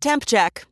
Temp check.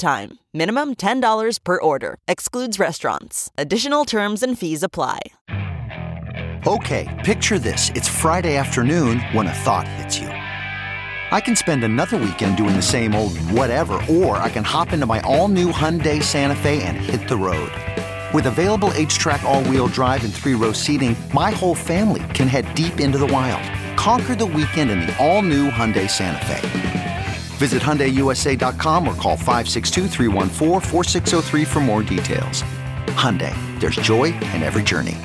time. Minimum $10 per order. Excludes restaurants. Additional terms and fees apply. Okay, picture this. It's Friday afternoon when a thought hits you. I can spend another weekend doing the same old whatever, or I can hop into my all new Hyundai Santa Fe and hit the road. With available HTRAC, all wheel drive, and three row seating, my whole family can head deep into the wild. Conquer the weekend in the all new Hyundai Santa Fe. Visit HyundaiUSA.com or call 562 for more details. Hyundai, there's joy in every journey.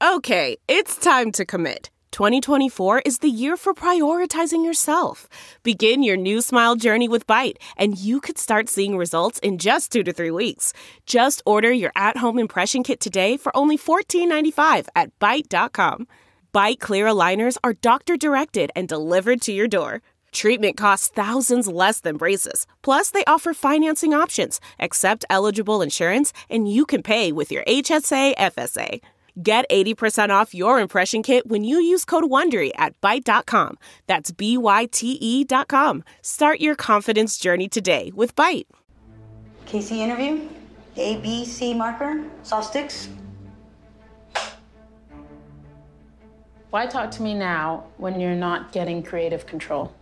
Okay, it's time to commit. 2024 is the year for prioritizing yourself. Begin your new smile journey with Byte, and you could start seeing results in just two to three weeks. Just order your at home impression kit today for only $14.95 at Byte.com. Byte Clear aligners are doctor directed and delivered to your door. Treatment costs thousands less than braces. Plus, they offer financing options, accept eligible insurance, and you can pay with your HSA FSA. Get 80% off your impression kit when you use code WONDERY at Byte.com. That's B-Y-T-E dot com. Start your confidence journey today with Byte. Casey interview? A, B, C marker? Saw sticks? Why talk to me now when you're not getting creative control?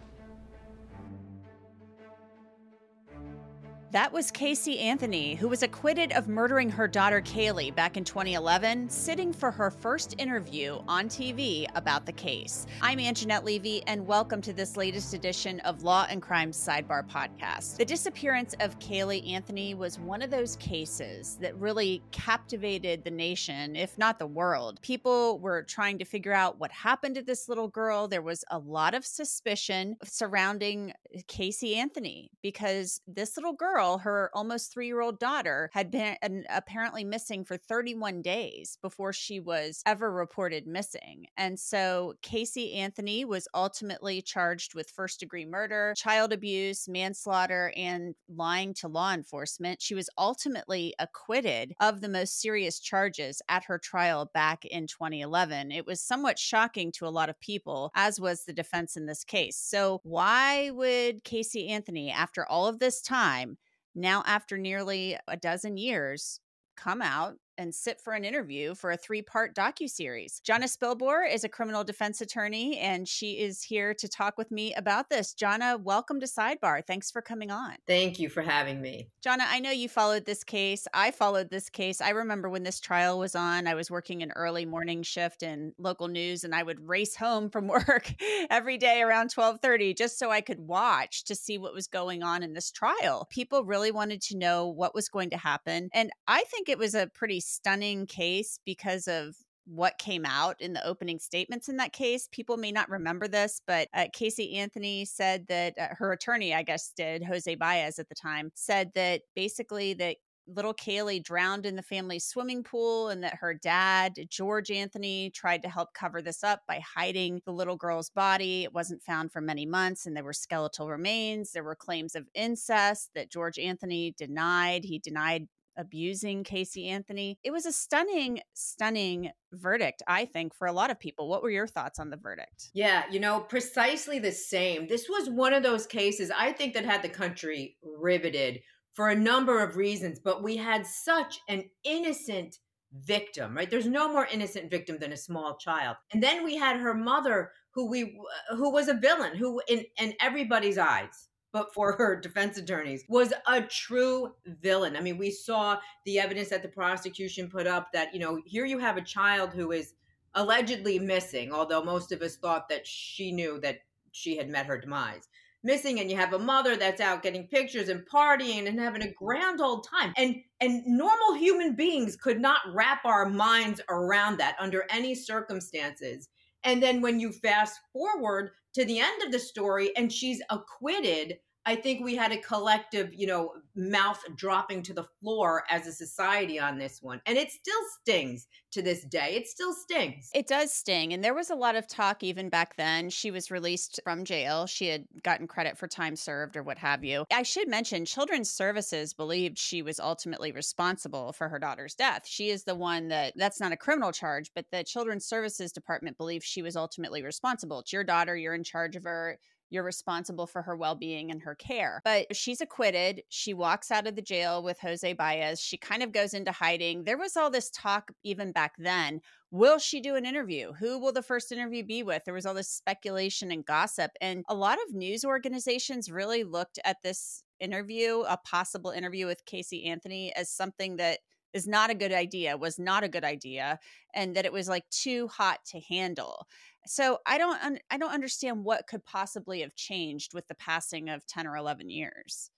That was Casey Anthony, who was acquitted of murdering her daughter Caylee back in 2011, sitting for her first interview on TV about the case. I'm Angenette Levy, and welcome to this latest edition of Law and Crime Sidebar Podcast. The disappearance of Caylee Anthony was one of those cases that really captivated the nation, if not the world. People were trying to figure out what happened to this little girl. There was a lot of suspicion surrounding Casey Anthony because this little girl her almost three year old daughter, had been apparently missing for 31 days before she was ever reported missing. And so Casey Anthony was ultimately charged with first degree murder, child abuse, manslaughter, and lying to law enforcement. She was ultimately acquitted of the most serious charges at her trial back in 2011. It was somewhat shocking to a lot of people, as was the defense in this case. So, why would Casey Anthony, after all of this time, now after nearly a dozen years come out and sit for an interview for a three-part docu-series. Jonna Spilbor is a criminal defense attorney and she is here to talk with me about this. Jonna, welcome to Sidebar. Thanks for coming on. Thank you for having me. Jonna, I know you followed this case. I followed this case. I remember when this trial was on, I was working an early morning shift in local news and I would race home from work every day around 12:30 just so I could watch to see what was going on in this trial. People really wanted to know what was going to happen and I think it was a pretty stunning case because of what came out in the opening statements in that case. People may not remember this, but uh, Casey Anthony said that uh, her attorney, I guess, did Jose Baez at the time, said that basically that little Caylee drowned in the family swimming pool and that her dad, George Anthony, tried to help cover this up by hiding the little girl's body. It wasn't found for many months and there were skeletal remains. There were claims of incest that George Anthony denied. He denied abusing Casey Anthony. It was a stunning, stunning verdict, I think, for a lot of people. What were your thoughts on the verdict? Yeah, you know, precisely the same. This was one of those cases I think that had the country riveted for a number of reasons, but we had such an innocent victim, right? There's no more innocent victim than a small child. And then we had her mother who we uh, who was a villain who in in everybody's eyes but for her defense attorneys was a true villain. I mean, we saw the evidence that the prosecution put up that, you know, here you have a child who is allegedly missing, although most of us thought that she knew that she had met her demise. Missing, and you have a mother that's out getting pictures and partying and having a grand old time. And and normal human beings could not wrap our minds around that under any circumstances. And then when you fast forward to the end of the story and she's acquitted I think we had a collective, you know, mouth dropping to the floor as a society on this one. And it still stings to this day. It still stings. It does sting. And there was a lot of talk even back then. She was released from jail. She had gotten credit for time served or what have you. I should mention Children's Services believed she was ultimately responsible for her daughter's death. She is the one that that's not a criminal charge, but the Children's Services Department believes she was ultimately responsible. It's your daughter, you're in charge of her you're responsible for her well being and her care. But she's acquitted. She walks out of the jail with Jose Baez. She kind of goes into hiding. There was all this talk even back then. Will she do an interview? Who will the first interview be with? There was all this speculation and gossip. And a lot of news organizations really looked at this interview, a possible interview with Casey Anthony, as something that is not a good idea, was not a good idea, and that it was like too hot to handle. So I don't I don't understand what could possibly have changed with the passing of 10 or 11 years.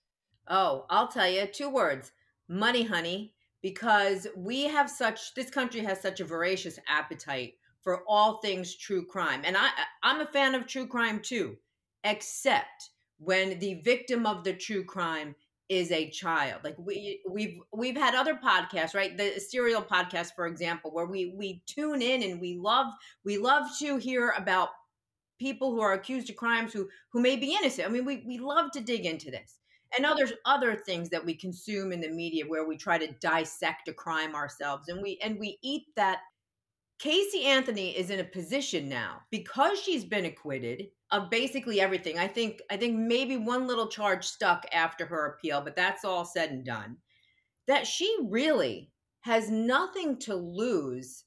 Oh, I'll tell you two words. Money, honey, because we have such this country has such a voracious appetite for all things true crime. And I I'm a fan of true crime too, except when the victim of the true crime is a child. Like we we've we've had other podcasts, right? The serial podcast, for example, where we we tune in and we love we love to hear about people who are accused of crimes who who may be innocent. I mean, we we love to dig into this. And other other things that we consume in the media where we try to dissect a crime ourselves and we and we eat that Casey Anthony is in a position now because she's been acquitted of basically everything. I think I think maybe one little charge stuck after her appeal, but that's all said and done. That she really has nothing to lose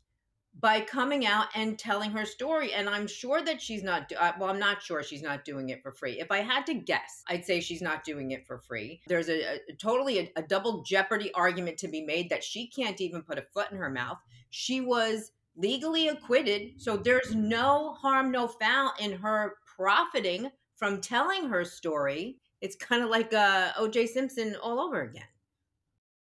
by coming out and telling her story and i'm sure that she's not uh, well i'm not sure she's not doing it for free if i had to guess i'd say she's not doing it for free there's a, a totally a, a double jeopardy argument to be made that she can't even put a foot in her mouth she was legally acquitted. So there's no harm, no foul in her profiting from telling her story. It's kind of like uh, OJ Simpson all over again.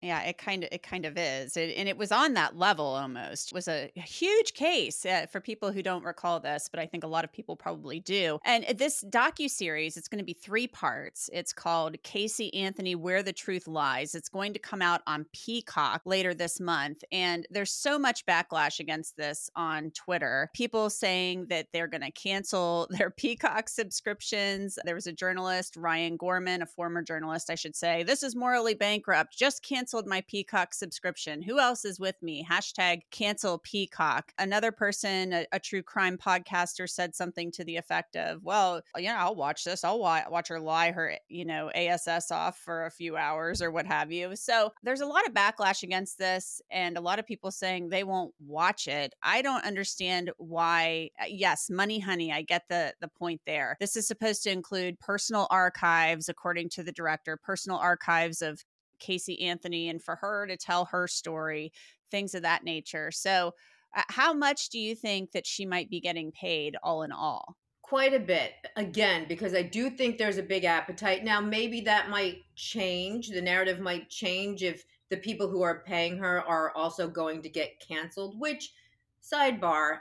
Yeah, it kind of it kind of is, it, and it was on that level almost. It was a huge case uh, for people who don't recall this, but I think a lot of people probably do. And this docu series, it's going to be three parts. It's called Casey Anthony: Where the Truth Lies. It's going to come out on Peacock later this month, and there's so much backlash against this on Twitter. People saying that they're going to cancel their Peacock subscriptions. There was a journalist, Ryan Gorman, a former journalist, I should say. This is morally bankrupt. Just cancel canceled my Peacock subscription. Who else is with me? Hashtag cancel Peacock. Another person, a, a true crime podcaster, said something to the effect of, well, yeah, I'll watch this. I'll wa- watch her lie her, you know, ASS off for a few hours or what have you. So there's a lot of backlash against this and a lot of people saying they won't watch it. I don't understand why. Uh, yes, money honey, I get the the point there. This is supposed to include personal archives according to the director, personal archives of Casey Anthony and for her to tell her story, things of that nature. So, uh, how much do you think that she might be getting paid all in all? Quite a bit, again, because I do think there's a big appetite. Now, maybe that might change. The narrative might change if the people who are paying her are also going to get canceled, which, sidebar,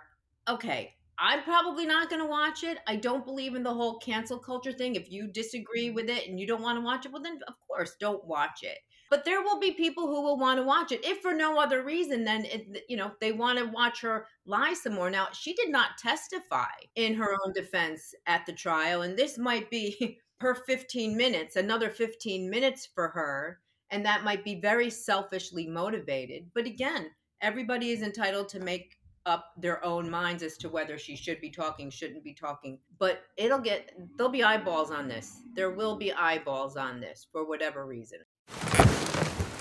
okay, I'm probably not going to watch it. I don't believe in the whole cancel culture thing. If you disagree with it and you don't want to watch it, well, then of course, don't watch it but there will be people who will want to watch it if for no other reason than it, you know they want to watch her lie some more. Now she did not testify in her own defense at the trial and this might be her 15 minutes another 15 minutes for her and that might be very selfishly motivated. But again everybody is entitled to make up their own minds as to whether she should be talking shouldn't be talking. But it'll get there'll be eyeballs on this. There will be eyeballs on this for whatever reason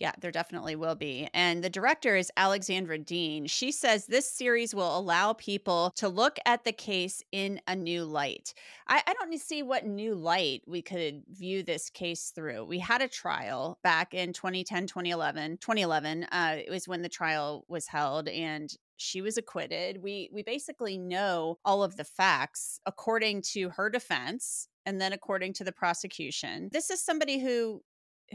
Yeah, there definitely will be. And the director is Alexandra Dean. She says this series will allow people to look at the case in a new light. I, I don't see what new light we could view this case through. We had a trial back in 2010, 2011. 2011 uh, it was when the trial was held, and she was acquitted. We we basically know all of the facts according to her defense and then according to the prosecution. This is somebody who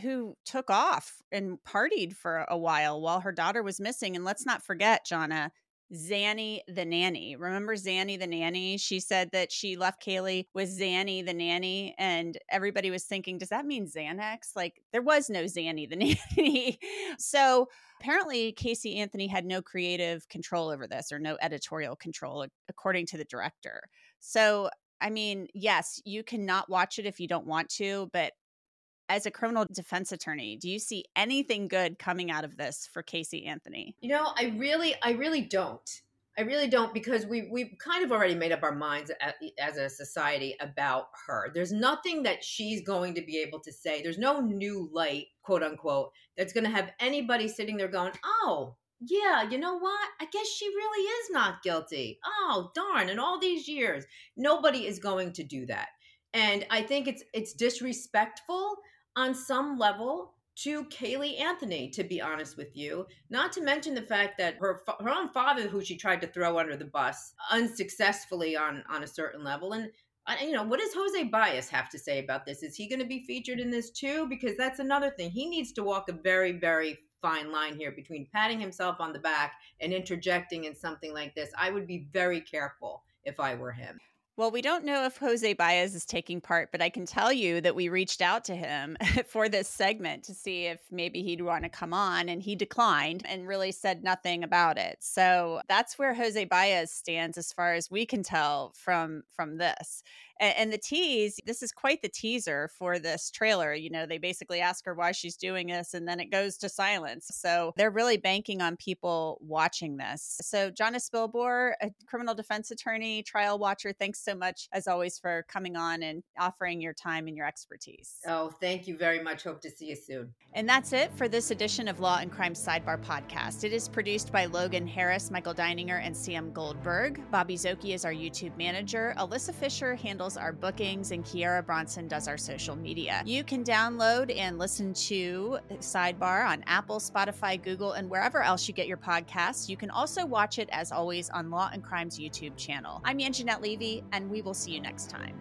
who took off and partied for a while while her daughter was missing. And let's not forget, Jonna, Zanny the nanny. Remember Zanny the nanny? She said that she left Caylee with Zanny the nanny, and everybody was thinking, does that mean Xanax? Like there was no Zanny the nanny. so apparently, Casey Anthony had no creative control over this or no editorial control, according to the director. So I mean, yes, you cannot watch it if you don't want to, but as a criminal defense attorney, do you see anything good coming out of this for Casey Anthony? You know, I really, I really don't. I really don't because we we've kind of already made up our minds as a society about her. There's nothing that she's going to be able to say. There's no new light, quote unquote, that's going to have anybody sitting there going, "Oh, yeah, you know what? I guess she really is not guilty." Oh, darn! In all these years, nobody is going to do that. And I think it's it's disrespectful on some level to Caylee Anthony, to be honest with you. Not to mention the fact that her her own father, who she tried to throw under the bus unsuccessfully on on a certain level, and uh, you know what does Jose Baez have to say about this? Is he going to be featured in this too? Because that's another thing. He needs to walk a very very fine line here between patting himself on the back and interjecting in something like this. I would be very careful if I were him. Well, we don't know if Jose Baez is taking part, but I can tell you that we reached out to him for this segment to see if maybe he'd want to come on, and he declined and really said nothing about it. So that's where Jose Baez stands, as far as we can tell from from this. And, and the tease, this is quite the teaser for this trailer. You know, they basically ask her why she's doing this, and then it goes to silence. So they're really banking on people watching this. So, Jonna Spilbor, a criminal defense attorney, trial watcher, thanks so much, as always, for coming on and offering your time and your expertise. Oh, thank you very much. Hope to see you soon. And that's it for this edition of Law and Crime Sidebar podcast. It is produced by Logan Harris, Michael Deininger, and Sam Goldberg. Bobby Szoke is our YouTube manager. Alyssa Fisher handles handles our bookings, and Kiera Bronson does our social media. You can download and listen to Sidebar on Apple, Spotify, Google, and wherever else you get your podcasts. You can also watch it, as always, on Law and Crime's YouTube channel. I'm Angenette Levy, and we will see you next time.